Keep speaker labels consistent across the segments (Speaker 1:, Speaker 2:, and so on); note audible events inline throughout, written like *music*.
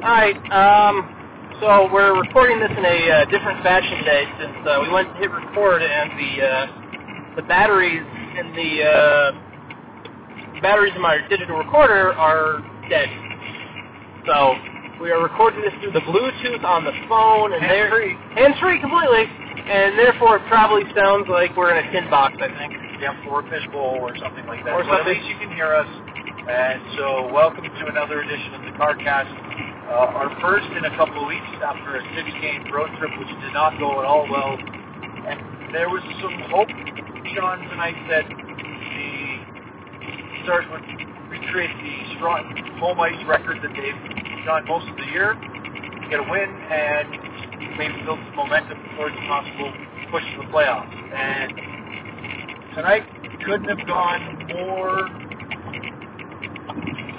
Speaker 1: All right. Um, so we're recording this in a uh, different fashion today since uh, we went to hit record and the uh, the batteries in the uh, batteries in my digital recorder are dead. So we are recording this through the Bluetooth on the phone and there hands free completely, and therefore it probably sounds like we're in a tin box. I think.
Speaker 2: Yeah, or a fishbowl or something like that.
Speaker 1: Or
Speaker 2: but at least you can hear us. And so, welcome to another edition of the CarCast. Uh, our first in a couple of weeks after a six-game road trip, which did not go at all well. And there was some hope, Sean, tonight that the Stars would recreate the strong home ice record that they've done most of the year, get a win, and maybe build some momentum towards a possible push to the playoffs. And tonight couldn't have gone more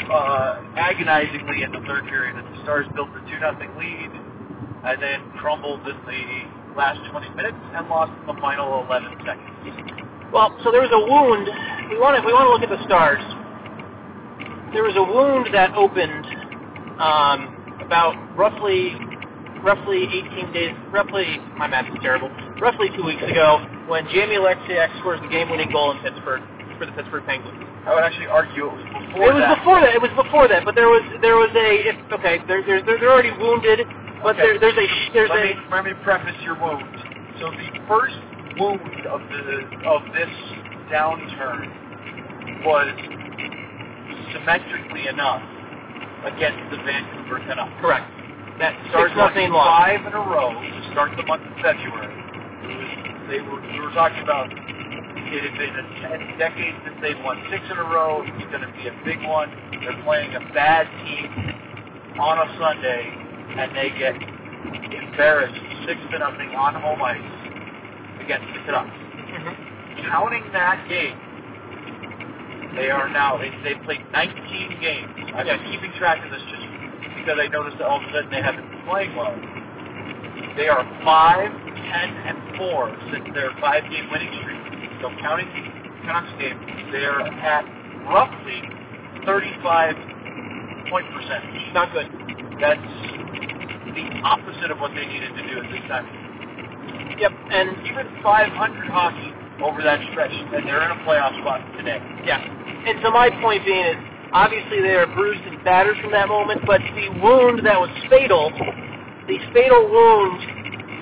Speaker 2: uh, agonizingly in the third period. The Stars built a 2 nothing lead and then crumbled in the last 20 minutes and lost in the final 11 seconds.
Speaker 1: Well, so there was a wound. We want to we want to look at the stars. There was a wound that opened um, about roughly roughly 18 days, roughly my math is terrible, roughly two weeks ago when Jamie Oleksiak scores the game-winning goal in Pittsburgh for the Pittsburgh Penguins.
Speaker 2: I would actually argue it was before
Speaker 1: it was
Speaker 2: that.
Speaker 1: before that. It was before that, but there was there was a if, okay. There, there's they're, they're already wounded, but
Speaker 2: Okay.
Speaker 1: there, there's a there's
Speaker 2: let,
Speaker 1: a
Speaker 2: me, let me preface your wound. So the first wound of the of this downturn was symmetrically enough against the Vancouver Canucks.
Speaker 1: correct. That
Speaker 2: starts
Speaker 1: six nothing loss.
Speaker 2: five in a row to start the month of February. Was, they were we were talking about it had been a ten decades since they've won six in a row. It's going to be a big one. They're playing a bad team on a Sunday, and they get embarrassed six to nothing on home ice against the Canucks.
Speaker 1: Mhm.
Speaker 2: Counting that game, they are now they they played 19 games. I've been keeping track of this just because I noticed that all of a sudden they haven't been playing well. They are five, ten, and four since their five-game winning streak. So counting the Canucks game, they are at roughly 35 point percentage.
Speaker 1: Not good.
Speaker 2: That's the opposite of what they needed to do at this time.
Speaker 1: Yep. And
Speaker 2: Even 500 hockey over that stretch, and they're in a playoff spot today.
Speaker 1: Yeah. And so my point being is, obviously they are bruised and battered from that moment, but the wound that was fatal, the fatal wound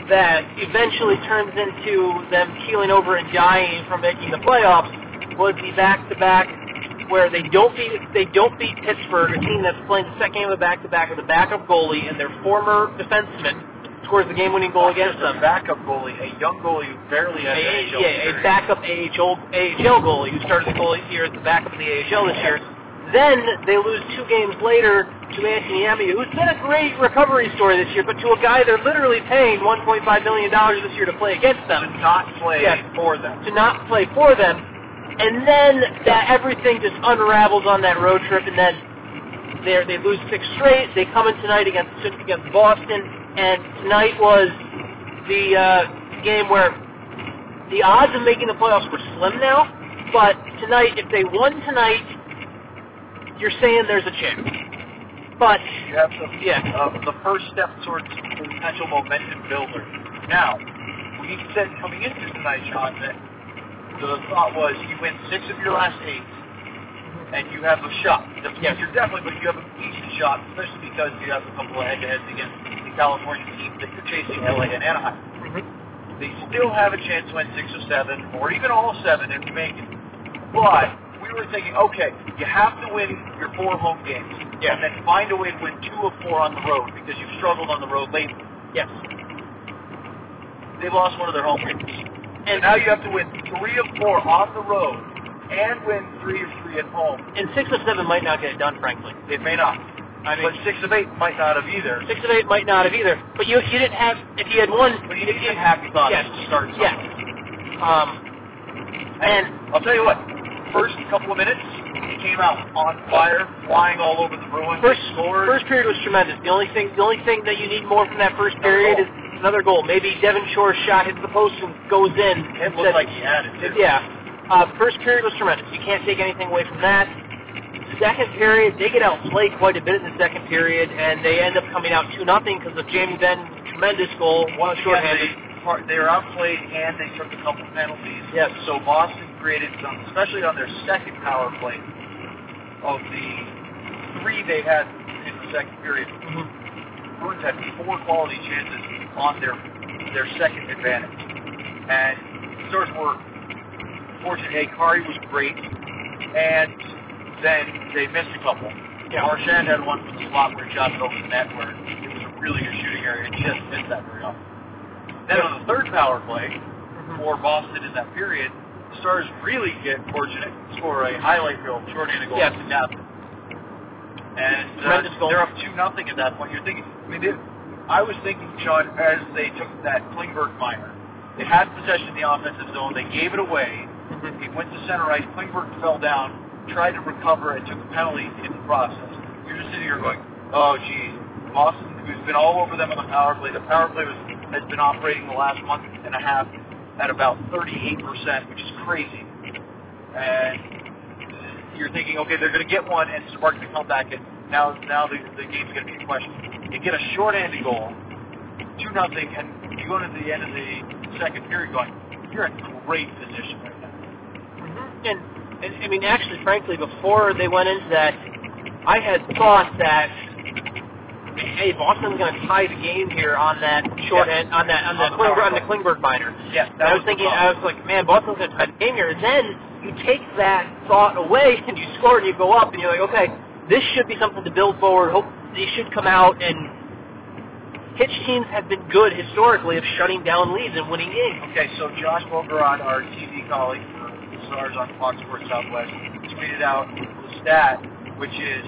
Speaker 1: that eventually turns into them keeling over and dying from making the playoffs was the back-to-back where they don't beat they don't beat Pittsburgh, a team that's playing the second game of the back-to-back with a backup goalie and their former defenseman scores the game-winning goal against
Speaker 2: Just a backup goalie, a young goalie who barely has
Speaker 1: A,
Speaker 2: NHL
Speaker 1: yeah, a backup AHL, AHL goalie who started the goalie here as the backup in the AHL this year. Then they lose two games later to Antti Niemi, who's been a great recovery story this year, but to a guy they're literally paying $1.5 million this year to play against them.
Speaker 2: to not play
Speaker 1: Yes.
Speaker 2: for them.
Speaker 1: to not play for them. And then that everything just unravels on that road trip, and then they they lose six straight. They come in tonight against against Boston, and tonight was the uh, game where the odds of making the playoffs were slim now. But tonight, if they won tonight, you're saying there's a chance. But
Speaker 2: You have the,
Speaker 1: Yeah.
Speaker 2: uh, the first step towards potential momentum builder. Now, we said coming into tonight, Sean, that the thought was you win six of your last eight, and you have a shot.
Speaker 1: Yes.
Speaker 2: you're definitely, but you have a decent shot, especially because you have a couple of head-to-heads against the California teams that you're chasing, LA and Anaheim. They still have a chance to win six or seven, or even all seven if you make it. But we were thinking, okay, you have to win your four home games,
Speaker 1: Yeah.
Speaker 2: and then find a way to win two of four on the road because you've struggled on the road lately.
Speaker 1: yes,
Speaker 2: They lost one of their home games, and
Speaker 1: and
Speaker 2: now you have to win three of four on the road and win three of three at home.
Speaker 1: and six of seven might not get it done, frankly.
Speaker 2: It may not,
Speaker 1: I mean,
Speaker 2: but six of eight might not have either.
Speaker 1: six of eight might not have either. But you you didn't have if you had one.
Speaker 2: But you need some happy thoughts
Speaker 1: Yes.
Speaker 2: to start.
Speaker 1: Yes.
Speaker 2: something.
Speaker 1: Um, and
Speaker 2: I'll tell you what. First couple of minutes, he came out on fire, flying all over the Bruins.
Speaker 1: First,
Speaker 2: scored.
Speaker 1: first period was tremendous. The only thing, the only thing that you need more from that first period is another goal. Maybe Devin Shore's shot hits the post and goes in.
Speaker 2: It looked like he had it. Too.
Speaker 1: Yeah. Uh, first period was tremendous. You can't take anything away from that. second period, they get outplayed quite a bit in the second period, and they end up coming out two nothing because of Jamie Benn's tremendous goal,
Speaker 2: Well,
Speaker 1: shorthanded.
Speaker 2: yeah, they, they were outplayed and they took a couple penalties.
Speaker 1: Yes.
Speaker 2: So Boston created some, especially on their second power play. Of the three they had in the second period,
Speaker 1: Mhm.
Speaker 2: Bruins had four quality chances on their their second advantage, and Stars were fortunate. Hey, Kari was great, and then they missed a couple.
Speaker 1: Yeah.
Speaker 2: Marchand had one from the slot where he shot it over the net, where it was a really good shooting area, he doesn't miss that very often. Then on the third power play
Speaker 1: Mhm.
Speaker 2: for Boston in that period, the Stars really get fortunate, score a highlight reel, short-handed goal
Speaker 1: Yes.
Speaker 2: to captain. And uh, they're up two nothing at that point. You're thinking, I mean, they, I was thinking, Sean, as they took that Klingberg minor, they had possession in the offensive zone, they gave it away,
Speaker 1: Mhm.
Speaker 2: he went to center ice, Klingberg fell down, tried to recover, and took a penalty in the process. You're just sitting here going, oh, geez, Boston, who's been all over them on the power play, the power play was, has been operating the last month and a half at about 38%, which is crazy. And you're thinking, okay, they're going to get one and spark the comeback, and now now the, the game's going to be in question. You get a short-handed goal, two nothing, and you go into the end of the second period going, you're in great position right now.
Speaker 1: Mhm. And, and I mean, actually, frankly, before they went into that, I had thought that hey, Boston's going to tie the game here on that short
Speaker 2: Yeah.
Speaker 1: end, on that on the
Speaker 2: On the
Speaker 1: Klingberg, on the. Klingberg.
Speaker 2: Yes,
Speaker 1: And I was thinking, I was like, man, Boston's going to tie the game here. And then you take that thought away *laughs* and you score and you go up and you're like, okay, this should be something to build forward. Hope they should come out and Hitch teams have been good historically of shutting down leads and winning games.
Speaker 2: Okay, so Josh Bogorad, our TV colleague for the Stars on Fox Sports Southwest, tweeted out the stat, which is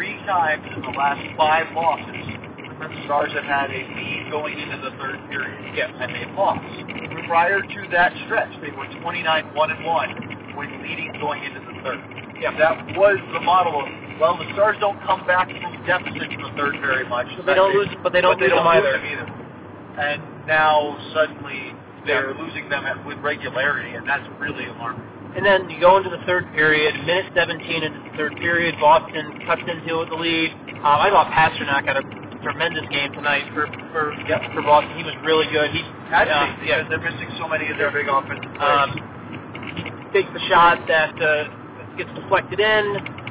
Speaker 2: three times in the last five losses, the Stars have had a lead going into the third period,
Speaker 1: Yes.
Speaker 2: and they've lost. Prior to that stretch, they were 29 1 and 1 when leading going into the third.
Speaker 1: Yeah.
Speaker 2: That was the model of, well, the Stars don't come back from deficits in the third very much.
Speaker 1: But they don't lose, but they don't
Speaker 2: but they
Speaker 1: lose
Speaker 2: don't
Speaker 1: them
Speaker 2: lose
Speaker 1: either.
Speaker 2: them either. And now suddenly they're losing them at, with regularity, and that's really alarming.
Speaker 1: And then you go into the third period, minute 17 into the third period, Boston cuts into the lead. Um, I thought Pastrnak had a tremendous game tonight for for
Speaker 2: Yep.
Speaker 1: for Boston. He was really good. He
Speaker 2: Had to
Speaker 1: uh,
Speaker 2: because
Speaker 1: yeah,
Speaker 2: they're missing so many of their big offensive players.
Speaker 1: um, he takes the shot that uh, gets deflected in,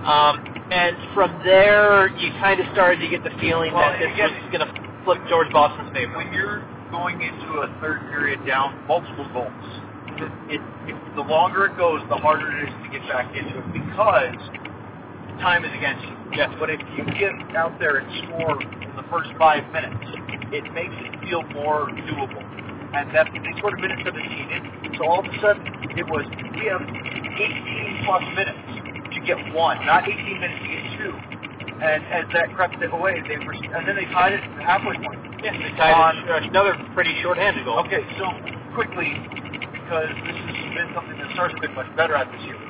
Speaker 1: um, and from there you kind of started to get the feeling
Speaker 2: Well,
Speaker 1: that this
Speaker 2: again-
Speaker 1: was going to flip towards Boston's favor.
Speaker 2: when you're going into a third period down multiple goals, it, it, the longer it goes, the harder it is to get back into it because time is against you.
Speaker 1: Yes.
Speaker 2: But if you get out there and score in the first five minutes, it makes it feel more doable. And that they scored a minute 17 in, so all of a sudden it was we have 18 plus minutes to get one, not 18 minutes to get two. And as that crept away, they were, and then they tied it at the halfway point.
Speaker 1: Yeah, they tied
Speaker 2: On-
Speaker 1: it, uh, another pretty short-handed goal.
Speaker 2: Okay, so quickly, because this has been something that Stars have been much better at this year.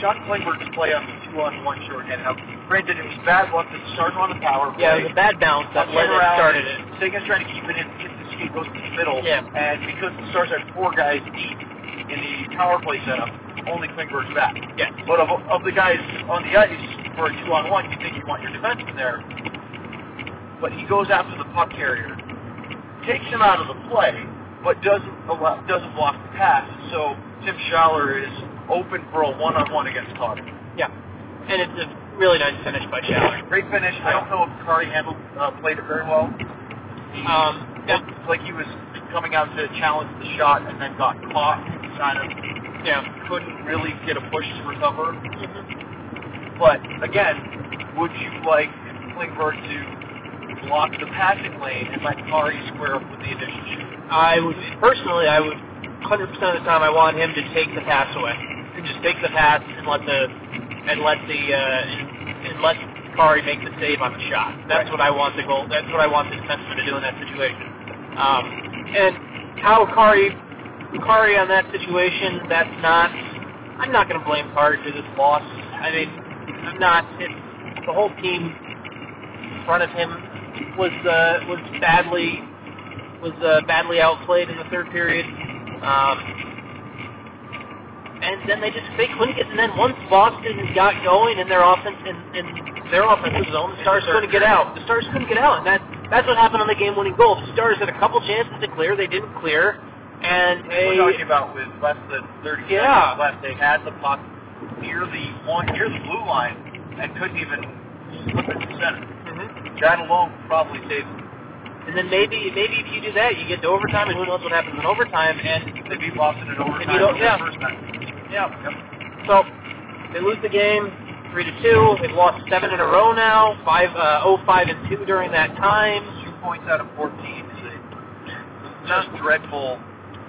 Speaker 2: John Klingberg's play on the two-on-one shorthand. Now, granted, it was bad luck that the Stars were on the power play.
Speaker 1: Yeah, it was a bad bounce that led it
Speaker 2: around,
Speaker 1: started it.
Speaker 2: Seguin's trying to keep it in, gets the skate, goes to the middle.
Speaker 1: Yeah.
Speaker 2: And because the Stars had four guys deep in the power play setup, only Klingberg's back.
Speaker 1: Yeah.
Speaker 2: But of, of the guys on the ice for a two-on-one, you think you want your defenseman there. But he goes after the puck carrier, takes him out of the play, but doesn't allow, doesn't block the pass. So Tim Schaller is open for a one-on-one against Carter.
Speaker 1: Yeah, and it's a really nice finish by Schaller.
Speaker 2: Great finish. I don't know if Kari handled uh, played it very well. He
Speaker 1: Um, yeah.
Speaker 2: looked like he was coming out to challenge the shot and then got caught. Kind of
Speaker 1: Yeah.
Speaker 2: couldn't really get a push to recover. But again, would you like Klingberg to block the passing lane and let Kari square up with the initial shoot?
Speaker 1: I would personally, I would 100% of the time, I want him to take the pass away. And just take the pass and let the and let the uh, and, and let Kari make the save on the shot. That's
Speaker 2: Right.
Speaker 1: what I want the goal. That's what I want the defenseman to do in that situation. Um, and how Kari Kari on that situation, that's not. I'm not going to blame Kari for this loss. I mean, I'm not. It's the whole team in front of him was uh, was badly was uh, badly outplayed in the third period. Um, and then they just they couldn't get. And then once Boston got going in their offense in, in their offensive zone, the Stars couldn't get out. The Stars couldn't get out, and that that's what happened on the game-winning goal. The Stars had a couple chances to clear, they didn't clear, and
Speaker 2: We're talking about with less than 30
Speaker 1: Yeah.
Speaker 2: seconds left, they had the puck near the one near the blue line and couldn't even slip it to center.
Speaker 1: Mhm.
Speaker 2: That alone probably saved.
Speaker 1: And then maybe maybe if you do that, you get to overtime, and who knows what happens in overtime, and
Speaker 2: They beat Boston in overtime
Speaker 1: you don't- yeah.
Speaker 2: the first time.
Speaker 1: yeah.
Speaker 2: Yep.
Speaker 1: So they lose the game three to two. They've lost seven in a row now. Five, uh, oh, five and two during that time.
Speaker 2: Two points out of 14 is a just dreadful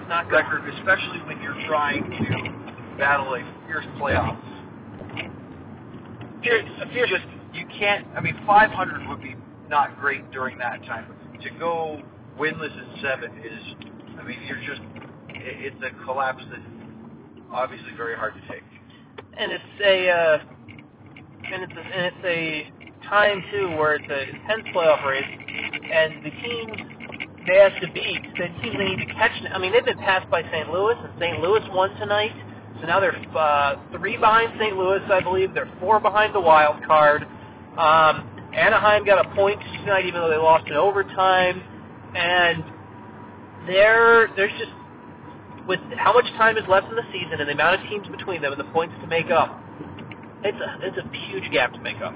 Speaker 1: It's not good.
Speaker 2: record, especially when you're trying to battle a fierce playoffs.
Speaker 1: Fierce, fierce.
Speaker 2: just you can't. I mean, 500 would be not great during that time. To go winless in seven is, I mean, you're just, it's a collapse that's obviously very hard to take.
Speaker 1: and it's a uh, and it's a, and it's a time too where it's an intense playoff race, and the teams they have to beat, the teams they need to catch. I mean, they've been passed by St. Louis, and St. Louis won tonight, so now they're uh, three behind St. Louis, I believe. They're four behind the wild card. Um, Anaheim got a point tonight, even though they lost in overtime, and there there's just with how much time is left in the season and the amount of teams between them and the points to make up, it's a it's a huge gap to make up.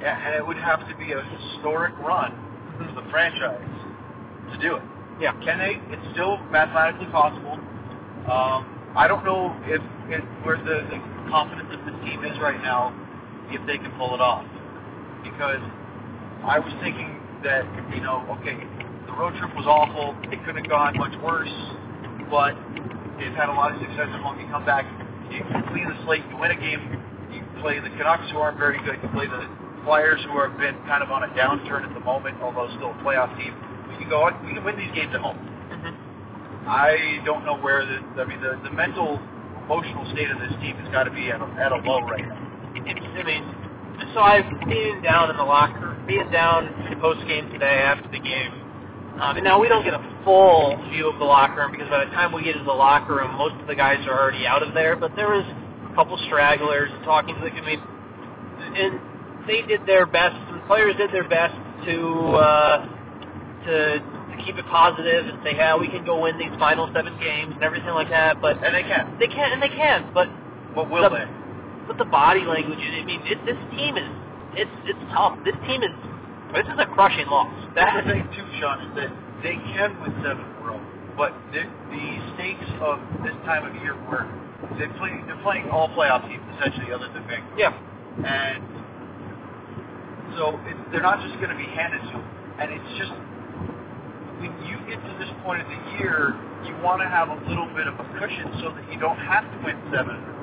Speaker 2: Yeah, and it would have to be a historic run for the franchise to do it.
Speaker 1: Yeah.
Speaker 2: Can they? It's still mathematically possible. Um, I don't know if, if where the, the confidence of the team is right now, if they can pull it off. Because I was thinking that you know, okay, the road trip was awful. It couldn't have gone much worse, but they've had a lot of success at home. You come back, you clean the slate, you win a game. You play the Canucks, who aren't very good. You play the Flyers, who have been kind of on a downturn at the moment, although still a playoff team. But you go, we can win these games at home. Mm-hmm. I don't know where the, I mean, the, the mental, emotional state of this team has got to be at a, at a low right now.
Speaker 1: I mean, so I've been down in the locker, being down post game today after the game. Um, and now we don't get a full view of the locker room because by the time we get to the locker room, most of the guys are already out of there. But there was a couple stragglers talking to the. Mean, and they did their best. The players did their best to uh, to to keep it positive and say, "Yeah, we can go win these final seven games and everything like that." But
Speaker 2: And they can.
Speaker 1: they can't, and they can. But
Speaker 2: But will
Speaker 1: The-
Speaker 2: they?
Speaker 1: But the body language, I mean, it, this team is it's it's tough. This team is this is a crushing loss.
Speaker 2: That's
Speaker 1: That
Speaker 2: the thing too, Sean, is that they can win seven in a row, but the, the stakes of this time of year where they play, they're playing all playoff teams essentially, other than Vancouver.
Speaker 1: yeah,
Speaker 2: And so it, they're not just going to be handed to them. And it's just, when you get to this point of the year, you want to have a little bit of a cushion so that you don't have to win seven in a row.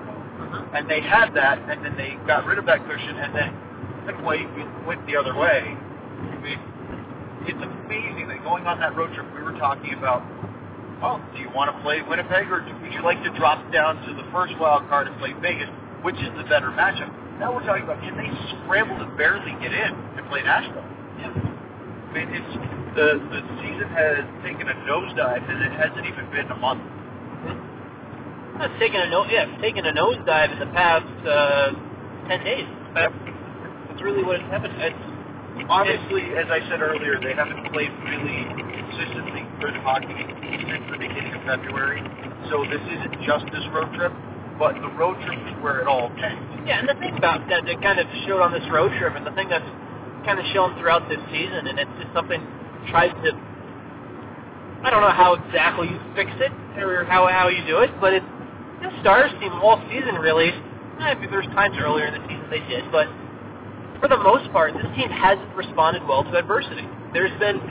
Speaker 2: And they had that, and then they got rid of that cushion, and then the way it went the other way. I mean, it's amazing that going on that road trip, we were talking about, oh, do you want to play Winnipeg, or would you like to drop down to the first wild card and play Vegas? Which is the better matchup? Now we're talking about, can they scramble to barely get in and play Nashville? I mean, it's the the season has taken a nosedive, and it hasn't even been a month.
Speaker 1: It's taken a no, yeah, it's taken a nosedive in the past uh, ten days. That's, that's really what has happened. It's,
Speaker 2: Obviously, as I said earlier, they haven't played really consistently good hockey since the beginning of February. So this isn't just this road trip, but the road trip is where it all tanked.
Speaker 1: Yeah, and the thing about that that kind of showed on this road trip, and the thing that's kind of shown throughout this season, and it's just something tried to. I don't know how exactly you fix it or how how you do it, but it's Stars team all season really. I there's times earlier in the season they did, but for the most part, this team hasn't responded well to adversity. There's been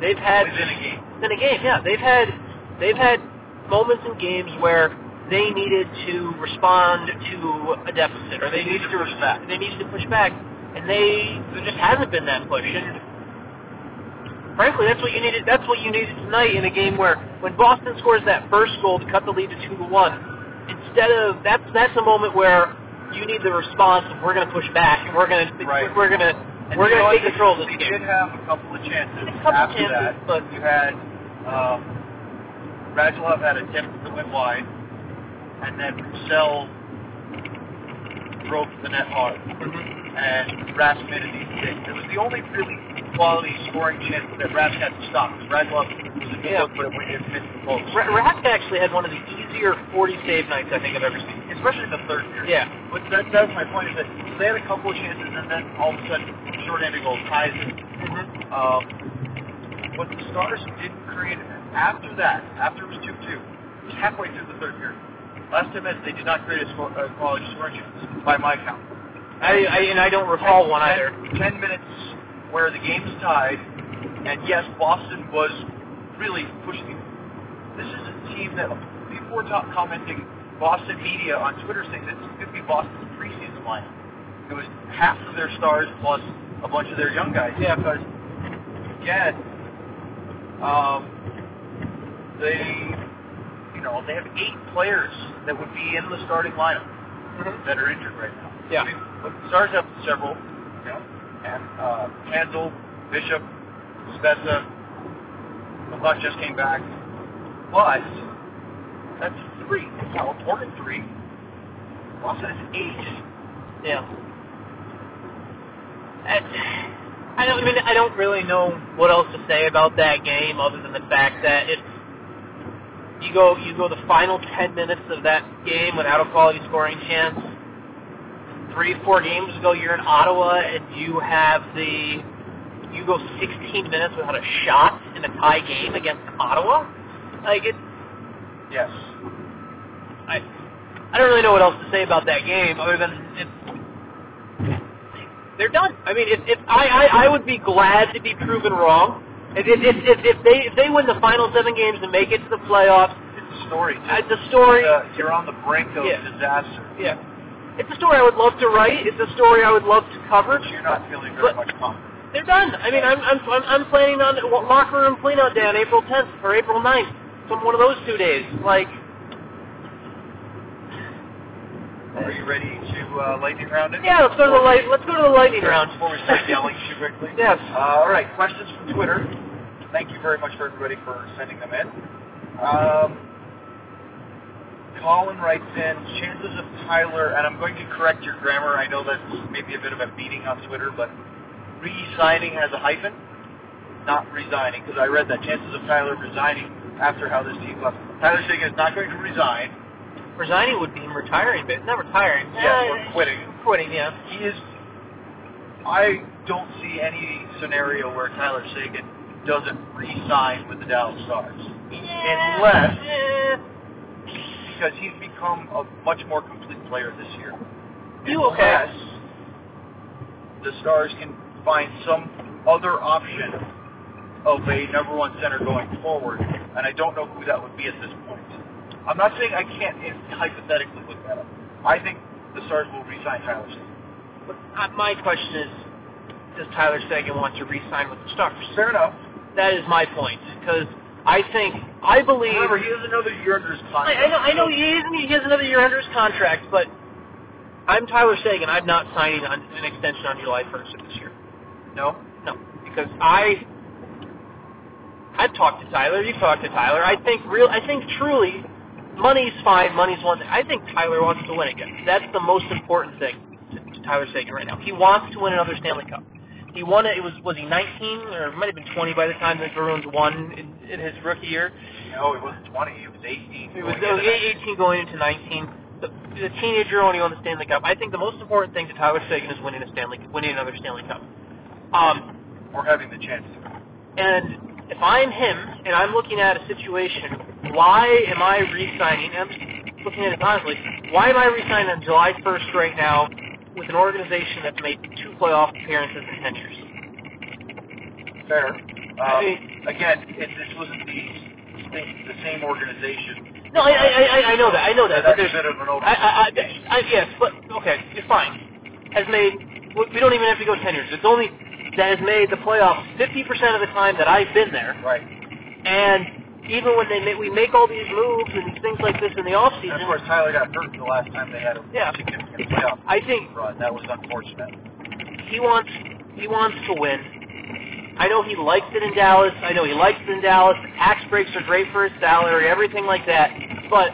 Speaker 1: they've had
Speaker 2: Within a game.
Speaker 1: in a game, yeah. They've had they've had moments in games where they needed to respond to a deficit, or they,
Speaker 2: They
Speaker 1: needed to
Speaker 2: push back.
Speaker 1: They needed to push back, and they there just hasn't been that push. And frankly, that's what you needed. That's what you needed tonight in a game where when Boston scores that first goal to cut the lead to two to one, instead of that's that's a moment where you need the response of we're going to push back and we're going to
Speaker 2: Right.
Speaker 1: we're going to
Speaker 2: And
Speaker 1: we're going to take control of this game.
Speaker 2: did have a couple of chances
Speaker 1: A couple
Speaker 2: after
Speaker 1: chances,
Speaker 2: that.
Speaker 1: but-
Speaker 2: you had um, Radulov had a tip that went wide. and then Roussel broke the net hard,
Speaker 1: Mm-hmm.
Speaker 2: and Rask made a decent save. It was the only really quality scoring chance that Rask had to stop. Radulov was a good
Speaker 1: Yeah.
Speaker 2: but it, it missed the.
Speaker 1: Ra- Rask actually had one of the easier 40 save nights I think I've ever seen.
Speaker 2: Especially in the third period.
Speaker 1: Yeah.
Speaker 2: But that, that's my point is that they had a couple of chances, and then all of a sudden, short-handed goal ties it.
Speaker 1: Mm-hmm.
Speaker 2: Um, what the Stars didn't create after that, after it was 2-2, it was halfway through the third period. Last time minutes, they did not create a, score, a quality scoring chance, by my count.
Speaker 1: I, I and I don't recall one
Speaker 2: Ten-
Speaker 1: either.
Speaker 2: Ten minutes where the game's tied, and yes, Boston was really pushing. This is a team that people were ta- commenting. Boston media on Twitter saying that this could be Boston's preseason lineup. It was half of their stars plus a bunch of their young guys.
Speaker 1: Yeah.
Speaker 2: Because again, um, they, you know, they have eight players that would be in the starting lineup
Speaker 1: Mm-hmm.
Speaker 2: that are injured right now.
Speaker 1: Yeah.
Speaker 2: I mean, the Stars have several, you know, uh, Hanzal, Bishop, Spezza, Lamont just came back. But that's three. How important three? Boston is eight.
Speaker 1: Yeah. I, I don't mean I don't really know what else to say about that game other than the fact that it's you go you go the final ten minutes of that game without a quality scoring chance. Three, four games ago you're in Ottawa and you have the you go 16 minutes without a shot in a tie game against Ottawa. Like it,
Speaker 2: Yes.
Speaker 1: I I don't really know what else to say about that game other than it's they're done. I mean, if, if I, I I would be glad to be proven wrong. If if, if if if they if they win the final seven games and make it to the playoffs,
Speaker 2: It's a story. Too.
Speaker 1: it's a story.
Speaker 2: Uh, you're on the brink of
Speaker 1: Yeah.
Speaker 2: disaster.
Speaker 1: Yeah, it's a story I would love to write. It's a story I would love to cover.
Speaker 2: But you're not feeling very much confident.
Speaker 1: They're done. I mean, I'm I'm I'm, planning on locker room cleanout day on April 10th or April 9th. Some one of those two days. Like,
Speaker 2: Are you ready to uh, lightning round it?
Speaker 1: yeah, let's go to the light. Let's go to the lightning round.
Speaker 2: Before we start yelling too quickly. *laughs*
Speaker 1: Yes.
Speaker 2: Uh, all right, questions from Twitter. Thank you very much for everybody for sending them in. Um, Colin writes in, chances of Tyler, and I'm going to correct your grammar. I know that's maybe a bit of a beating on Twitter, but re-signing has a hyphen, not resigning, because I read that chances of Tyler resigning after how this team left. Tyler Seguin is not going to resign.
Speaker 1: Resigning would be him retiring, but not retiring.
Speaker 2: Yeah,
Speaker 1: Eh,
Speaker 2: or quitting.
Speaker 1: Quitting, yeah.
Speaker 2: He is. I don't see any scenario where Tyler Seguin doesn't re-sign with the Dallas Stars, Unless-
Speaker 1: Eh,
Speaker 2: because he's become a much more complete player this year.
Speaker 1: You okay?
Speaker 2: Unless the Stars can find some other option of a number one center going forward, and I don't know who that would be at this point. I'm not saying I can't hypothetically look that up. I think the Stars will re-sign Tyler Seguin.
Speaker 1: but uh, my question is, does Tyler Seguin want to re-sign with the Stars?
Speaker 2: Fair enough.
Speaker 1: That is my point, because I think I believe.
Speaker 2: Remember, he has another year under his contract.
Speaker 1: I know, I know he, is, he has another year under his contract, but I'm Tyler Seguin. I'm not signing on an extension on July 1st of this year.
Speaker 2: No?
Speaker 1: No, because I I've talked to Tyler. You've talked to Tyler. I think real. I think truly, money's fine. Money's one thing. I think Tyler wants to win again. That's the most important thing to, to Tyler Seguin right now. He wants to win another Stanley Cup. He won it. It was was he 19 or it might have been 20 by the time the Bruins won in, in his rookie year.
Speaker 2: No, it wasn't 20. It was 18.
Speaker 1: It was, was 18 going into 19. The, the teenager when he won the Stanley Cup. I think the most important thing to Tyler Seguin is winning a Stanley, winning another Stanley Cup. Um.
Speaker 2: Or having the chance to.
Speaker 1: and if I'm him and I'm looking at a situation, why am I re-signing? I'm looking at it honestly. Why am I re-signing on July 1st right now with an organization that's made two playoff appearances in 10 years?
Speaker 2: Fair. Um,
Speaker 1: mean-
Speaker 2: again, it, this wasn't the, same- the same organization.
Speaker 1: No, I, I, I, I know that. I know that.
Speaker 2: That's
Speaker 1: But there's,
Speaker 2: a bit of an.
Speaker 1: I, I, I, I, yes, but okay, you're fine. Has made. We don't even have to go 10 years. It's only that has made the playoffs 50% of the time that I've been there.
Speaker 2: right.
Speaker 1: And even when they make, we make all these moves and things like this in the off
Speaker 2: And of course, Tyler got hurt the last time they had a
Speaker 1: Yeah.
Speaker 2: significant playoff
Speaker 1: I think
Speaker 2: run. That was unfortunate.
Speaker 1: he wants he wants to win. I know he likes it in Dallas. I know he likes it in Dallas. The tax breaks are great for his salary, everything like that. But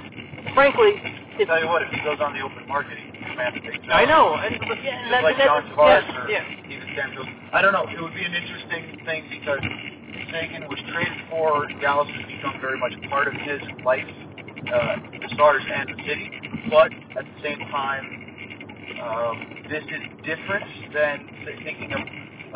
Speaker 1: frankly,
Speaker 2: I'll tell you what, if he goes on the open market, he can command
Speaker 1: I know, and but yeah, and
Speaker 2: Just like
Speaker 1: that,
Speaker 2: John
Speaker 1: yes,
Speaker 2: or
Speaker 1: yeah.
Speaker 2: even Sam Fields. I don't know. It would be an interesting thing because Seguin was traded for. Dallas has become very much part of his life, uh, the Stars and the city. But at the same time, um, this is different than thinking of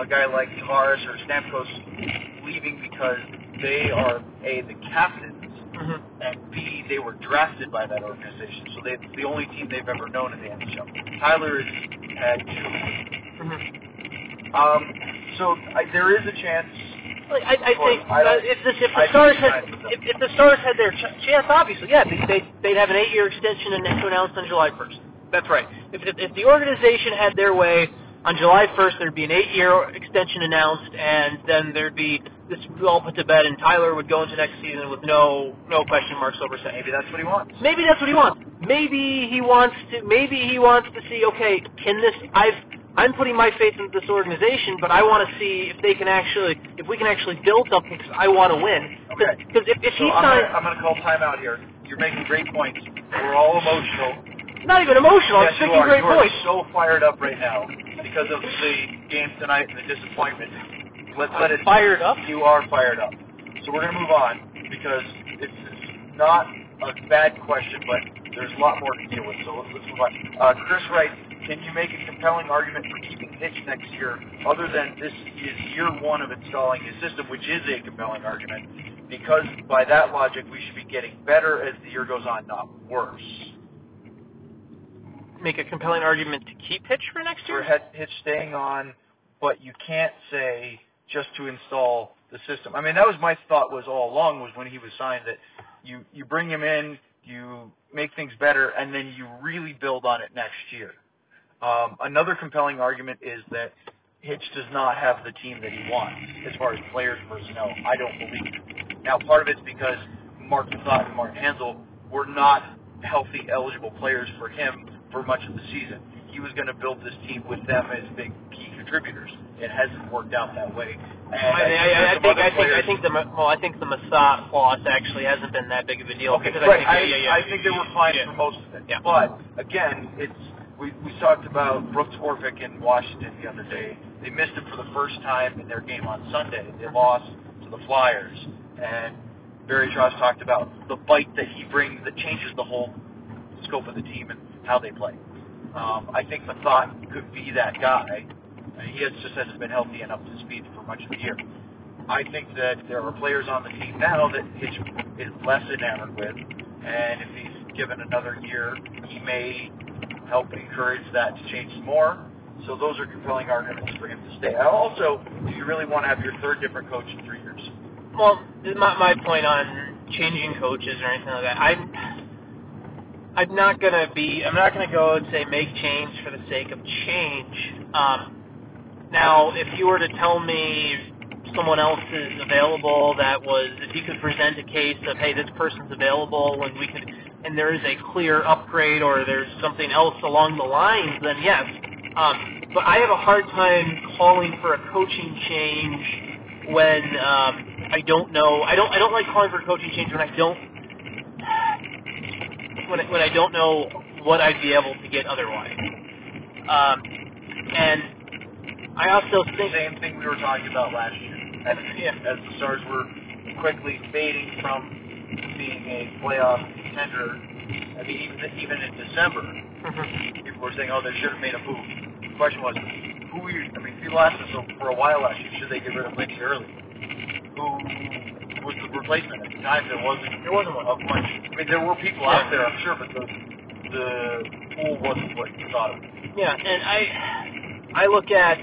Speaker 2: a guy like Tavares or Stamkos leaving because they are a the captains
Speaker 1: Mhm.
Speaker 2: and B, they were drafted by that organization, so they, the only team they've ever known in the NHL. Tyler has had two.
Speaker 1: Mhm.
Speaker 2: Um, so I, there is a chance.
Speaker 1: Like, I, I think
Speaker 2: I
Speaker 1: uh, if, this, if
Speaker 2: I
Speaker 1: the Stars had if, if the Stars had their ch- chance, obviously, yeah, they, they they'd have an eight-year extension and to announce on July 1st. That's right. If, if if the organization had their way on July 1st, there'd be an eight-year extension announced, and then there'd be this would all put to bed, and Tyler would go into next season with no no question marks over saying.
Speaker 2: Maybe that's what he wants.
Speaker 1: Maybe that's what he wants. Maybe he wants to. Maybe he wants to see. Okay, can this? I've. I'm putting my faith into this organization, but I want to see if they can actually, if we can actually build something. Because I want to win.
Speaker 2: Okay.
Speaker 1: Because if, if
Speaker 2: So
Speaker 1: he
Speaker 2: I'm
Speaker 1: signs,
Speaker 2: gonna, I'm gonna call timeout here. You're making great points. We're all emotional.
Speaker 1: not even emotional.
Speaker 2: yes,
Speaker 1: I'm
Speaker 2: you are.
Speaker 1: great
Speaker 2: you are
Speaker 1: points.
Speaker 2: so fired up right now because of the game tonight and the disappointment. Let's let it.
Speaker 1: Fired up.
Speaker 2: You are fired up. So we're going to move on because it's, it's not a bad question, but there's a lot more to deal with. So let's, let's move on. Uh, Chris writes, can you make a compelling argument for keeping Hitch next year other than this is year one of installing his system, which is a compelling argument, because by that logic, we should be getting better as the year goes on, not worse.
Speaker 1: Make a compelling argument to keep Hitch for next year.
Speaker 2: head Hitch staying on, but you can't say just to install the system. I mean, that was my thought was all along was when he was signed that you you bring him in, you make things better, and then you really build on it next year. Um, another compelling argument is that Hitch does not have the team that he wants as far as players personnel. I don't believe. Now, part of it's because Marc Methot and Martin Hanzal were not healthy, eligible players for him for much of the season. He was going to build this team with them as big key contributors. It hasn't worked out that way. And
Speaker 1: I, I, I, think I think I think the well I think the Methot loss actually hasn't been that big of a deal
Speaker 2: Okay,
Speaker 1: because
Speaker 2: right.
Speaker 1: I
Speaker 2: I,
Speaker 1: think yeah, yeah,
Speaker 2: I think they were fine
Speaker 1: yeah.
Speaker 2: for most of it.
Speaker 1: Yeah.
Speaker 2: But again, it's we we talked about Brooks Orpik in Washington the other day. They missed him for the first time in their game on Sunday. They lost to the Flyers, and Barry Trotz talked about the bite that he brings that changes the whole scope of the team and how they play. Um, I think thought could be that guy. He has, just hasn't been healthy and up to speed for much of the year. I think that there are players on the team now that Hitch is less enamored with, and if he's given another year, he may help encourage that to change more. So those are compelling arguments for him to stay. Also, if you really want to have your third different coach in three years,
Speaker 1: Well, my my point on changing coaches or anything like that, I'm I'm not gonna be I'm not gonna go and say make change for the sake of change. Um, now, if you were to tell me someone else is available that was if you could present a case of hey this person's available and we could and there is a clear upgrade or there's something else along the lines, then yes. Um, but I have a hard time calling for a coaching change when um, I don't know. I don't. I don't like calling for a coaching change when I don't. When I, when I don't know what I'd be able to get otherwise. Um, and I also think.
Speaker 2: same thing we were talking about last year. As,
Speaker 1: Yeah.
Speaker 2: as the Stars were quickly fading from being a playoff contender, I mean, even, even in December,
Speaker 1: Mhm.
Speaker 2: people were saying, oh, they should have made a move. The question was, who were you, I mean, people asked us for a while last year, should they get rid of Lindy early? Who was the replacement? At the time, there wasn't,
Speaker 1: There wasn't one.
Speaker 2: of much. I mean, there were people out there, I'm sure, but the, the pool wasn't what you thought of.
Speaker 1: Yeah, and I I look at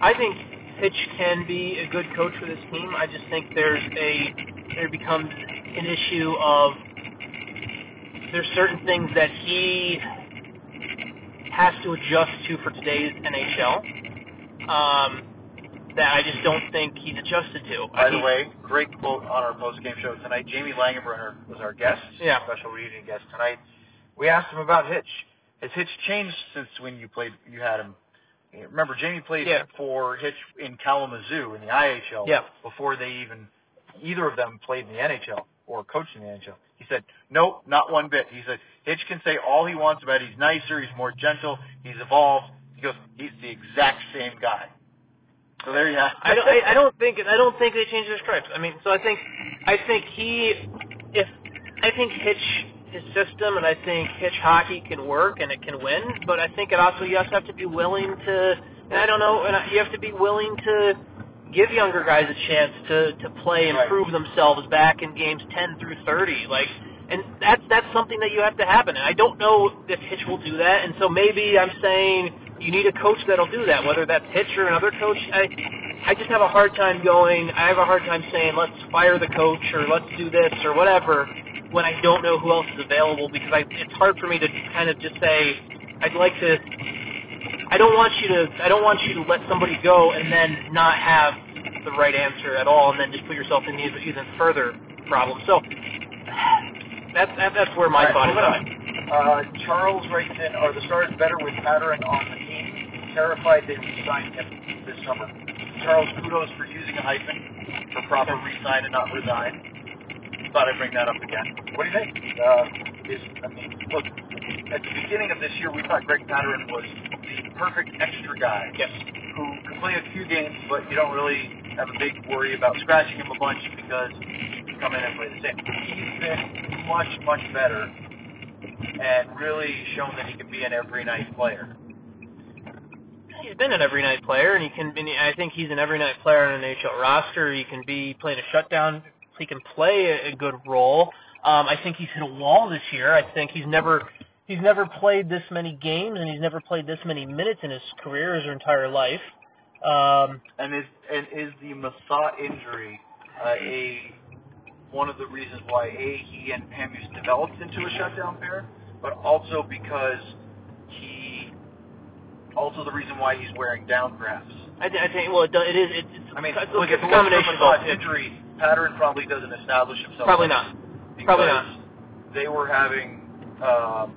Speaker 1: I think Hitch can be a good coach for this team. I just think there's a there becomes an issue of there's certain things that he has to adjust to for today's NHL. Um, that I just don't think he's adjusted to.
Speaker 2: By
Speaker 1: I
Speaker 2: the way, great quote on our post-game show tonight. Jamie Langenbrunner was our guest,
Speaker 1: Yeah.
Speaker 2: special reading guest tonight. We asked him about Hitch. Has Hitch changed since when you played? You had him. Remember, Jamie played
Speaker 1: Yeah.
Speaker 2: for Hitch in Kalamazoo in the IHL
Speaker 1: Yeah.
Speaker 2: before they even either of them played in the NHL. or coached in the NHL. He said, nope, not one bit. He said, Hitch can say all he wants about it. He's nicer, he's more gentle, he's evolved. He goes, he's the exact same guy. So there you have.
Speaker 1: I don't. I, I don't think. I don't think they changed their stripes. I mean, so I think. I think he. If I think Hitch his system, and I think Hitch hockey can work and it can win. But I think it also you also have to be willing to. And I don't know. And you have to be willing to give younger guys a chance to to play and
Speaker 2: Right.
Speaker 1: prove themselves back in games 10 through 30. Like, and that's that's something that you have to happen. And I don't know if Hitch will do that. And so maybe I'm saying you need a coach that'll do that. Whether that's Hitch or another coach, I I just have a hard time going. I have a hard time saying let's fire the coach or let's do this or whatever when I don't know who else is available because I it's hard for me to kind of just say I'd like to I don't want you to I don't want you to let somebody go and then not have the right answer at all and then just put yourself in even, even further problem. So that's that, that's where my
Speaker 2: All
Speaker 1: thought
Speaker 2: right,
Speaker 1: is.
Speaker 2: Uh, Charles writes in, are the Stars better with Pateryn on the team? Terrified they re-signed him this summer. Charles, kudos for using a hyphen for proper re-sign and not resign. Thought I'd bring that up again. What do you think? Uh, is I mean, look, at the beginning of this year, we thought Greg Pateryn was the perfect extra guy
Speaker 1: Yes.
Speaker 2: who can play a few games, but you don't really have a big worry about scratching him a bunch because he can come in and play the same. He's been much, much better and really shown that he can be an every night player.
Speaker 1: He's been an every night player, and he can. And I think he's an every night player on an NHL roster. He can be playing a shutdown. He can play a, a good role. Um, I think he's hit a wall this year. I think he's never he's never played this many games, and he's never played this many minutes in his career, his entire life. Um,
Speaker 2: And is and is the Methot injury uh, a one of the reasons why a he and Hamhuis developed into a shutdown pair, but also because he also the reason why he's wearing down graphs.
Speaker 1: I, thi- I think. Well, it, it is. It, it's,
Speaker 2: I mean,
Speaker 1: it's,
Speaker 2: look,
Speaker 1: it's a combination of
Speaker 2: injury, Pateryn probably doesn't establish himself.
Speaker 1: Probably not. Probably not.
Speaker 2: They were having. Um,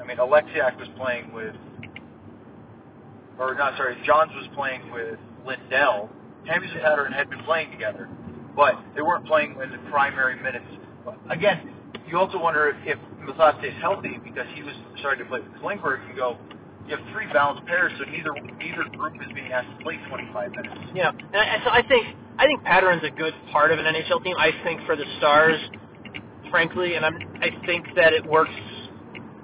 Speaker 2: I mean, Oleksiak was playing with, or not sorry, Johns was playing with Lindell. Hamhuis and Pateryn had been playing together, but they weren't playing in the primary minutes. But again, you also wonder if, if Methot stays healthy because he was starting to play with Klingberg. You go, you have three balanced pairs, so neither neither group is being asked to play 25 minutes.
Speaker 1: Yeah, and I, so I think I think Pateryn's a good part of an NHL team. I think for the Stars, frankly, and I'm I think that it works.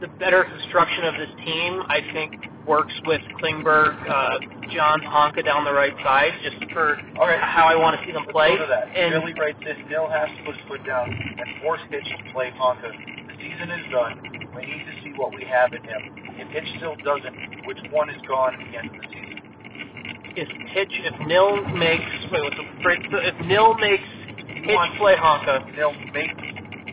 Speaker 1: The better construction of this team, I think, works with Klingberg, uh, John Honka down the right side, just for
Speaker 2: All right.
Speaker 1: how I want to see them play.
Speaker 2: go to that.
Speaker 1: And
Speaker 2: Billy writes in, Nill has to put his foot down and force Hitch to play Honka. The season is done. We need to see what we have in him. If Hitch still doesn't, which one is gone at the end of the season?
Speaker 1: If Hitch, if Nill makes wait, what's the phrase? If Nill makes Hitch
Speaker 2: wants-
Speaker 1: play Honka,
Speaker 2: Nill make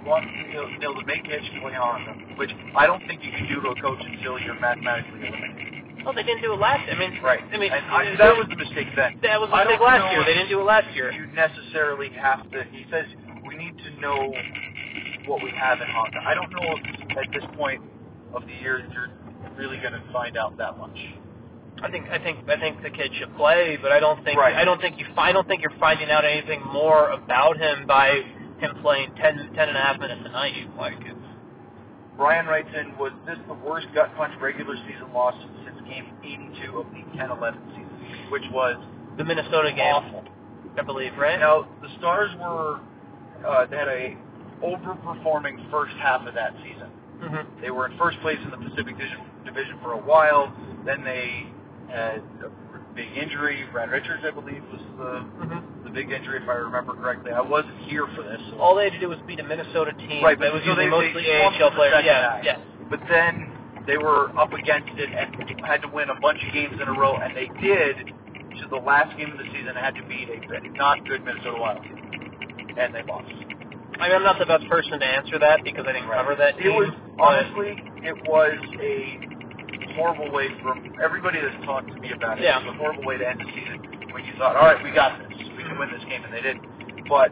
Speaker 2: want Nill, Nill to make Hitch play Honka, which I don't think you can do to a coach until you're mathematically eliminated.
Speaker 1: well, they didn't do it last. I mean,
Speaker 2: Right.
Speaker 1: I mean,
Speaker 2: I, that was the mistake then.
Speaker 1: that was
Speaker 2: I
Speaker 1: mistake last year. They didn't do it last year.
Speaker 2: You necessarily have to. He says we need to know what we have in Honka. I don't know if at this point of the year you're really going to find out that much.
Speaker 1: I think I think I think the kid should play, but I don't think
Speaker 2: Right.
Speaker 1: I don't think you I don't think you're finding out anything more about him by him playing 10, 10 and a half minutes a night. Like it's
Speaker 2: Brian writes in, was this the worst gut punch regular season loss since game 82 of the 10-11 season, which was
Speaker 1: the Minnesota game,
Speaker 2: awful.
Speaker 1: I believe, right?
Speaker 2: Now the Stars were uh, they had a overperforming first half of that season.
Speaker 1: hmm
Speaker 2: They were in first place in the Pacific Division, division for a while. Then they had a big injury. Brad Richards, I believe, was the
Speaker 1: hmm
Speaker 2: the big injury, if I remember correctly. I wasn't here for this. so-
Speaker 1: All they had to do was beat a Minnesota team
Speaker 2: Right,
Speaker 1: that
Speaker 2: but
Speaker 1: was
Speaker 2: so they-
Speaker 1: mostly
Speaker 2: they
Speaker 1: AHL players. Yeah, yeah.
Speaker 2: But then they were up against it and had to win a bunch of games in a row, and they did. To the last game of the season, had to beat a not good Minnesota Wild team, and they lost.
Speaker 1: I mean, I'm not the best person to answer that because I didn't cover that
Speaker 2: It was honestly, it was a horrible way for everybody that's talked to me about it.
Speaker 1: Yeah.
Speaker 2: It was a horrible way to end the season when you thought, all right, we got this, we can win this game, and they didn't. But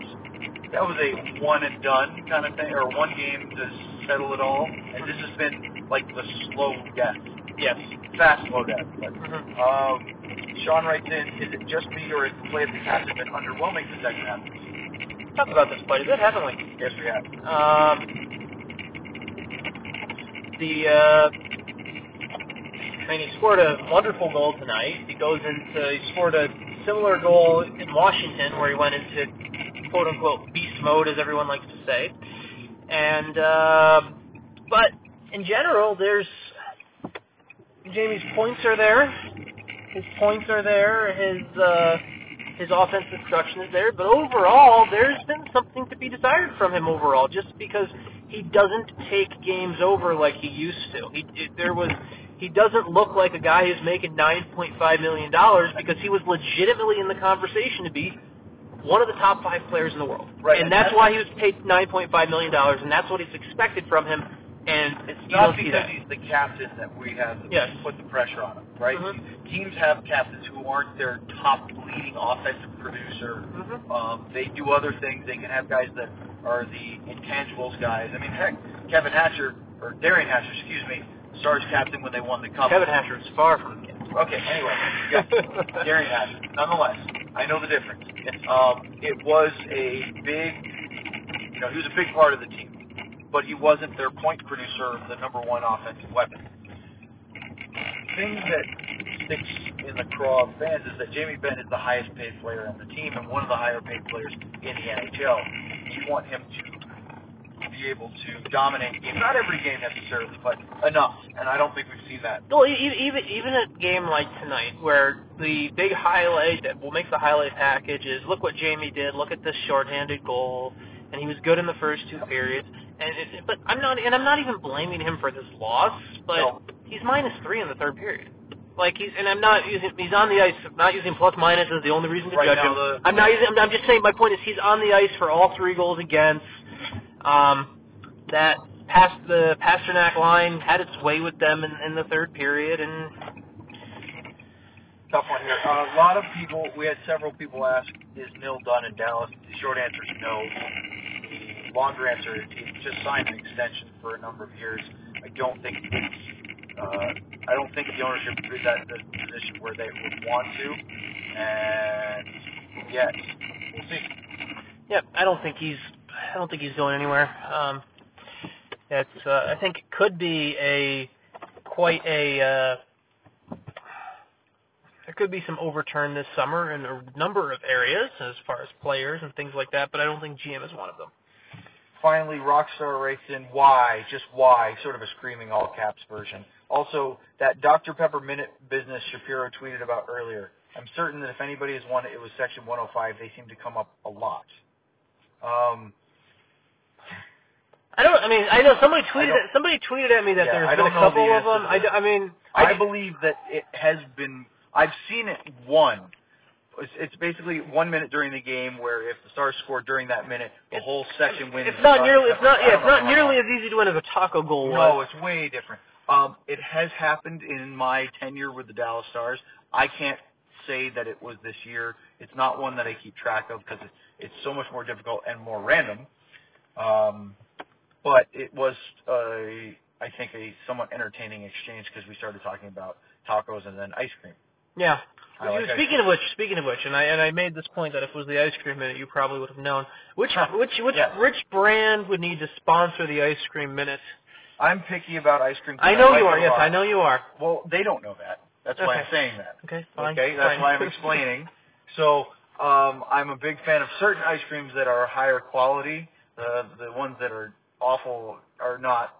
Speaker 2: that was a one and done kind of thing, or one game to settle it all. And this has been like the slow death,
Speaker 1: yes.
Speaker 2: fast slow death. But
Speaker 1: hmm
Speaker 2: um, Sean writes in, is it just me, or is the play of the Cats been underwhelming the second half? of the season?
Speaker 1: talked about this a bit, haven't we?
Speaker 2: Yes, we have.
Speaker 1: Um, the uh, Mean, he scored a wonderful goal tonight. He goes into he scored a similar goal in Washington where he went into quote unquote beast mode, as everyone likes to say. And uh, but in general, there's Jamie's points are there. His points are there. His uh, his offensive production is there. But overall, there's been something to be desired from him overall, just because he doesn't take games over like he used to. He it, there was he doesn't look like a guy who's making nine point five million dollars because he was legitimately in the conversation to be one of the top five players in the world.
Speaker 2: Right,
Speaker 1: and
Speaker 2: and
Speaker 1: that's
Speaker 2: that's-
Speaker 1: why he was paid nine point five million dollars, and that's what is expected from him. And
Speaker 2: It's not because he's the captain that we have
Speaker 1: Yes.
Speaker 2: put the pressure on him, right?
Speaker 1: Mhm.
Speaker 2: Teams have captains who aren't their top leading offensive producer.
Speaker 1: Mhm.
Speaker 2: Um, they do other things. They can have guys that are the intangibles guys. I mean, heck, Kevin Hatcher or Derian Hatcher, excuse me, Stars captain when they won the cup.
Speaker 1: Kevin Hatcher is far from the.
Speaker 2: Okay, anyway, yes, *laughs* Derian Hatcher. Nonetheless, I know the difference. Um, it was a big, you know, he was a big part of the team, but he wasn't their point producer, the number one offensive weapon. Thing that sticks in the craw of fans is that Jamie Benn is the highest paid player on the team and one of the higher paid players in the NHL. You want him to be able to dominate games, not every game necessarily, but enough. And I don't think we've seen that.
Speaker 1: Well, even even a game like tonight, where the big highlight that will make the highlight package is look what Jamie did, look at this shorthanded goal, and he was good in the first two periods. And it, but I'm not, and I'm not even blaming him for this loss, but
Speaker 2: No.
Speaker 1: he's minus three in the third period. Like he's, and I'm not using, he's on the ice. I'm not using plus minus as the only reason to
Speaker 2: Right
Speaker 1: judge
Speaker 2: now,
Speaker 1: him.
Speaker 2: the-
Speaker 1: I'm not using. I'm, I'm just saying. My point is, he's on the ice for all three goals against. Um, that past the Pastrnak line had its way with them in, in the third period, and
Speaker 2: Tough one here. Uh, a lot of people, we had several people ask, is Nill done in Dallas? The short answer is no. The longer answer is he just signed an extension for a number of years. I don't think it's, uh, I don't think the ownership is at the position where they would want to. And yes, we'll see.
Speaker 1: yeah, I don't think he's I don't think he's going anywhere. Um, it's uh, I think it could be a quite a uh, there could be some overturn this summer in a number of areas as far as players and things like that, but I don't think GM is one of them.
Speaker 2: Finally, Rockstar Racing, why, just why, sort of a screaming all caps version. Also, that Dr. Pepper Minute business Shapiro tweeted about earlier. I'm certain that if anybody has won it, it was Section 105. They seem to come up a lot. Um,
Speaker 1: I don't. I mean, I know somebody tweeted. At, somebody tweeted at me that
Speaker 2: Yeah,
Speaker 1: there's
Speaker 2: I
Speaker 1: been a
Speaker 2: don't the
Speaker 1: couple of them. I, I mean,
Speaker 2: I believe that it has been. I've seen it one. It's, it's basically one minute during the game where if the Stars score during that minute, the whole section wins.
Speaker 1: it's not nearly. It's not. Yeah, it's not nearly as easy to win as a taco goal
Speaker 2: No,
Speaker 1: was.
Speaker 2: it's way different. Um, it has happened in my tenure with the Dallas Stars. I can't say that it was this year. It's not one that I keep track of because it's, it's so much more difficult and more random. Um, but it was, uh, I think, a somewhat entertaining exchange because we started talking about tacos and then ice cream.
Speaker 1: Yeah.
Speaker 2: I like
Speaker 1: speaking of which, speaking of which, and I and I made this point that if it was the ice cream minute, you probably would have known which which which
Speaker 2: Yes.
Speaker 1: which brand would need to sponsor the ice cream minute.
Speaker 2: I'm picky about ice cream.
Speaker 1: I know
Speaker 2: like
Speaker 1: you are. Yes. I know you are.
Speaker 2: Well, they don't know that. That's why I'm saying that.
Speaker 1: Okay, fine.
Speaker 2: Okay, that's
Speaker 1: fine.
Speaker 2: why I'm explaining. So um, I'm a big fan of certain ice creams that are higher quality. Uh, the ones that are awful are not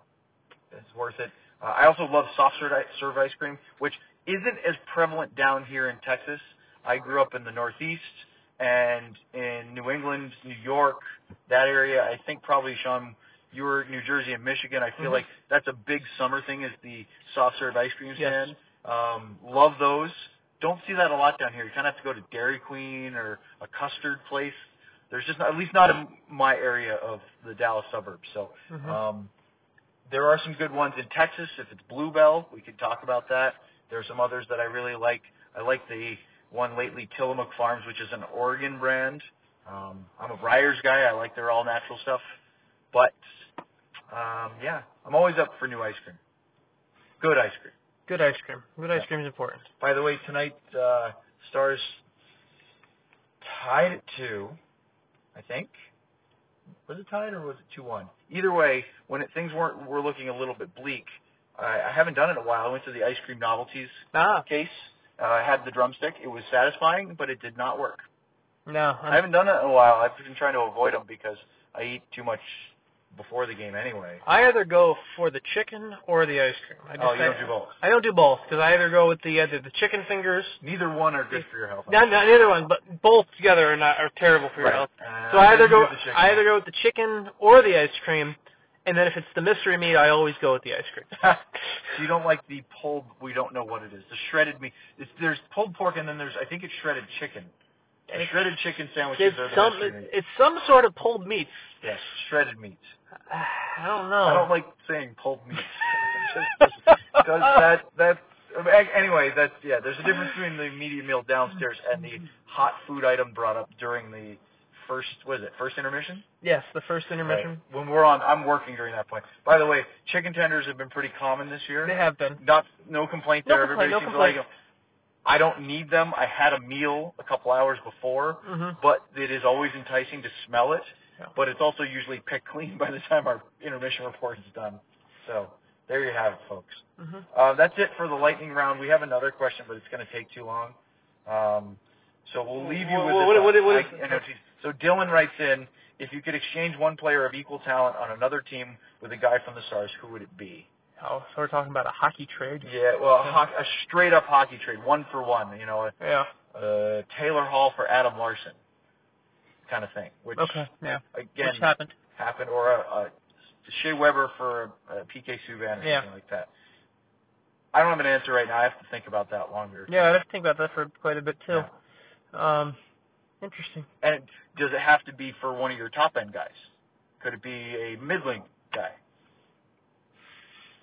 Speaker 2: as worth it. Uh, I also love soft serve ice cream, which isn't as prevalent down here in Texas. I grew up in the Northeast and in New England, New York, that area. I think probably Sean, you were New Jersey and Michigan. I feel
Speaker 1: Mhm.
Speaker 2: like that's a big summer thing is the soft serve ice cream
Speaker 1: Yes.
Speaker 2: stand. Um, love those. Don't see that a lot down here. You kind of have to go to Dairy Queen or a custard place. There's just not, at least not in my area of the Dallas suburbs. So
Speaker 1: Mhm.
Speaker 2: um, there are some good ones in Texas. If it's Bluebell, we could talk about that. There are some others that I really like. I like the one lately, Tillamook Farms, which is an Oregon brand. Um, I'm a Breyers guy. I like their all natural stuff. But um, yeah, I'm always up for new ice cream. Good ice cream.
Speaker 1: Good ice cream. Good ice
Speaker 2: Yeah.
Speaker 1: cream is important.
Speaker 2: By the way, tonight uh, Stars tied at two, I think. Was it tied or was it two one? Either way, when it, things weren't were looking a little bit bleak, I, I haven't done it in a while. I went to the ice cream novelties
Speaker 1: Ah,
Speaker 2: case. Uh, I had the drumstick. It was satisfying, but it did not work.
Speaker 1: no.
Speaker 2: I haven't done it in a while. I've been trying to avoid them because I eat too much before the game anyway.
Speaker 1: I either go for the chicken or the ice cream. I just
Speaker 2: Oh, you don't do both.
Speaker 1: I don't do both because I either go with the either the chicken fingers.
Speaker 2: Neither one are good for your health.
Speaker 1: Not, not neither one, but both together are not are terrible for your
Speaker 2: Right.
Speaker 1: health.
Speaker 2: Uh,
Speaker 1: So I either go
Speaker 2: the.
Speaker 1: I either go with the chicken or the ice cream, and then if it's the mystery meat, I always go with the ice cream. *laughs*
Speaker 2: so you don't like the pulled? We don't know what it is. The shredded meat. It's, there's pulled pork, and then there's I think it's shredded chicken. The shredded chicken sandwiches
Speaker 1: It's
Speaker 2: are the
Speaker 1: some it's some sort of pulled meat.
Speaker 2: Yes, shredded meat. *sighs*
Speaker 1: I don't know.
Speaker 2: I don't like saying pulp meat. *laughs* Because that that anyway, that's yeah. There's a difference between the media meal downstairs and the hot food item brought up during the first. What is it? First intermission.
Speaker 1: Yes, the first intermission.
Speaker 2: Right. When we're on, I'm working during that point. By the way, chicken tenders have been pretty common this year.
Speaker 1: They have been.
Speaker 2: Not no complaint
Speaker 1: No
Speaker 2: there.
Speaker 1: complaint,
Speaker 2: Everybody
Speaker 1: no
Speaker 2: seems to like
Speaker 1: complaint.
Speaker 2: them. I don't need them. I had a meal a couple hours before,
Speaker 1: hmm
Speaker 2: but it is always enticing to smell it.
Speaker 1: Yeah.
Speaker 2: But it's also usually picked clean by the time our intermission report is done. So there you have it, folks.
Speaker 1: hmm
Speaker 2: Uh, that's it for the lightning round. We have another question, but it's going to take too long. Um, so we'll leave you with
Speaker 1: What-
Speaker 2: this.
Speaker 1: what- what- what
Speaker 2: I- I so Dylan writes in, if you could exchange one player of equal talent on another team with a guy from the Stars, who would it be?
Speaker 1: Oh, so we're talking about a hockey trade.
Speaker 2: Yeah, well, a, ho- a straight up hockey trade, one for one. You know,
Speaker 1: Yeah.
Speaker 2: uh, Taylor Hall for Adam Larsson, kind of thing. Which
Speaker 1: Okay. Yeah.
Speaker 2: again
Speaker 1: Which happened?
Speaker 2: happened, or a, a Shea Weber for uh, PK Subban or
Speaker 1: Yeah.
Speaker 2: something like that. I don't have an answer right now. I have to think about that longer.
Speaker 1: Yeah, I have to think about that for quite a bit too. Um, interesting.
Speaker 2: And does it have to be for one of your top end guys? Could it be a middling guy?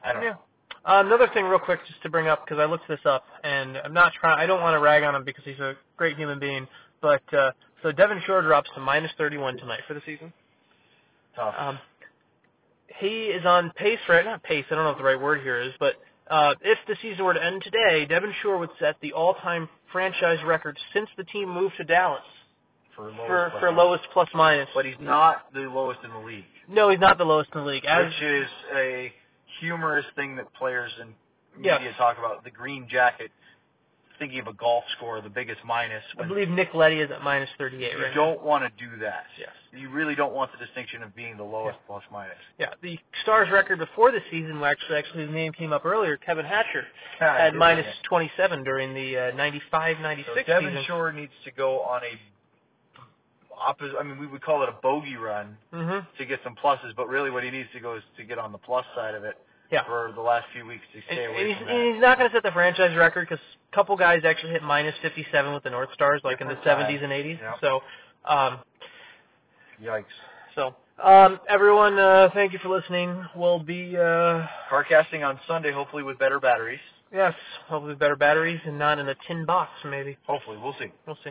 Speaker 2: I don't
Speaker 1: Yeah.
Speaker 2: know.
Speaker 1: Uh, another thing, real quick, just to bring up because I looked this up, and I'm not trying. I don't want to rag on him because he's a great human being. But uh, so Devin Shore drops to minus 31 tonight for the season.
Speaker 2: Tough.
Speaker 1: Um, he is on pace for not pace. I don't know what the right word here is, but uh, if the season were to end today, Devin Shore would set the all-time franchise record since the team moved to Dallas
Speaker 2: for lowest
Speaker 1: for
Speaker 2: plus
Speaker 1: for
Speaker 2: minus.
Speaker 1: lowest plus minus.
Speaker 2: But he's not the lowest in the league,
Speaker 1: No, he's not the lowest in the league. As
Speaker 2: which is a humorous thing that players and media talk about. The green jacket, thinking of a golf score, the biggest minus.
Speaker 1: I believe Nick Leddy is at minus 38
Speaker 2: you
Speaker 1: right now.
Speaker 2: don't want to do that.
Speaker 1: Yes.
Speaker 2: You really don't want the distinction of being the lowest plus minus.
Speaker 1: Yeah, the Stars record before the season, actually, actually his name came up earlier. Kevin Hatcher
Speaker 2: I
Speaker 1: had minus
Speaker 2: that.
Speaker 1: 27 during the uh, 95
Speaker 2: So
Speaker 1: 96
Speaker 2: Devin
Speaker 1: season.
Speaker 2: Shore needs to go on a opposite. I mean, we would call it a bogey run
Speaker 1: hmm
Speaker 2: to get some pluses, but really what he needs to go is to get on the plus side of it
Speaker 1: Yeah.
Speaker 2: for the last few weeks to stay
Speaker 1: and
Speaker 2: away
Speaker 1: he's,
Speaker 2: from
Speaker 1: and
Speaker 2: that.
Speaker 1: he's not going to set the franchise record because a couple guys actually hit minus 57 with the North Stars, like in the
Speaker 2: Different
Speaker 1: 70s and 80s.
Speaker 2: Yeah.
Speaker 1: So, um,
Speaker 2: Yikes.
Speaker 1: so um, everyone, uh, thank you for listening. We'll be uh,
Speaker 2: Carcasting on Sunday, hopefully with better batteries.
Speaker 1: yes, hopefully with better batteries and not in a tin box, maybe.
Speaker 2: Hopefully, we'll see.
Speaker 1: We'll see.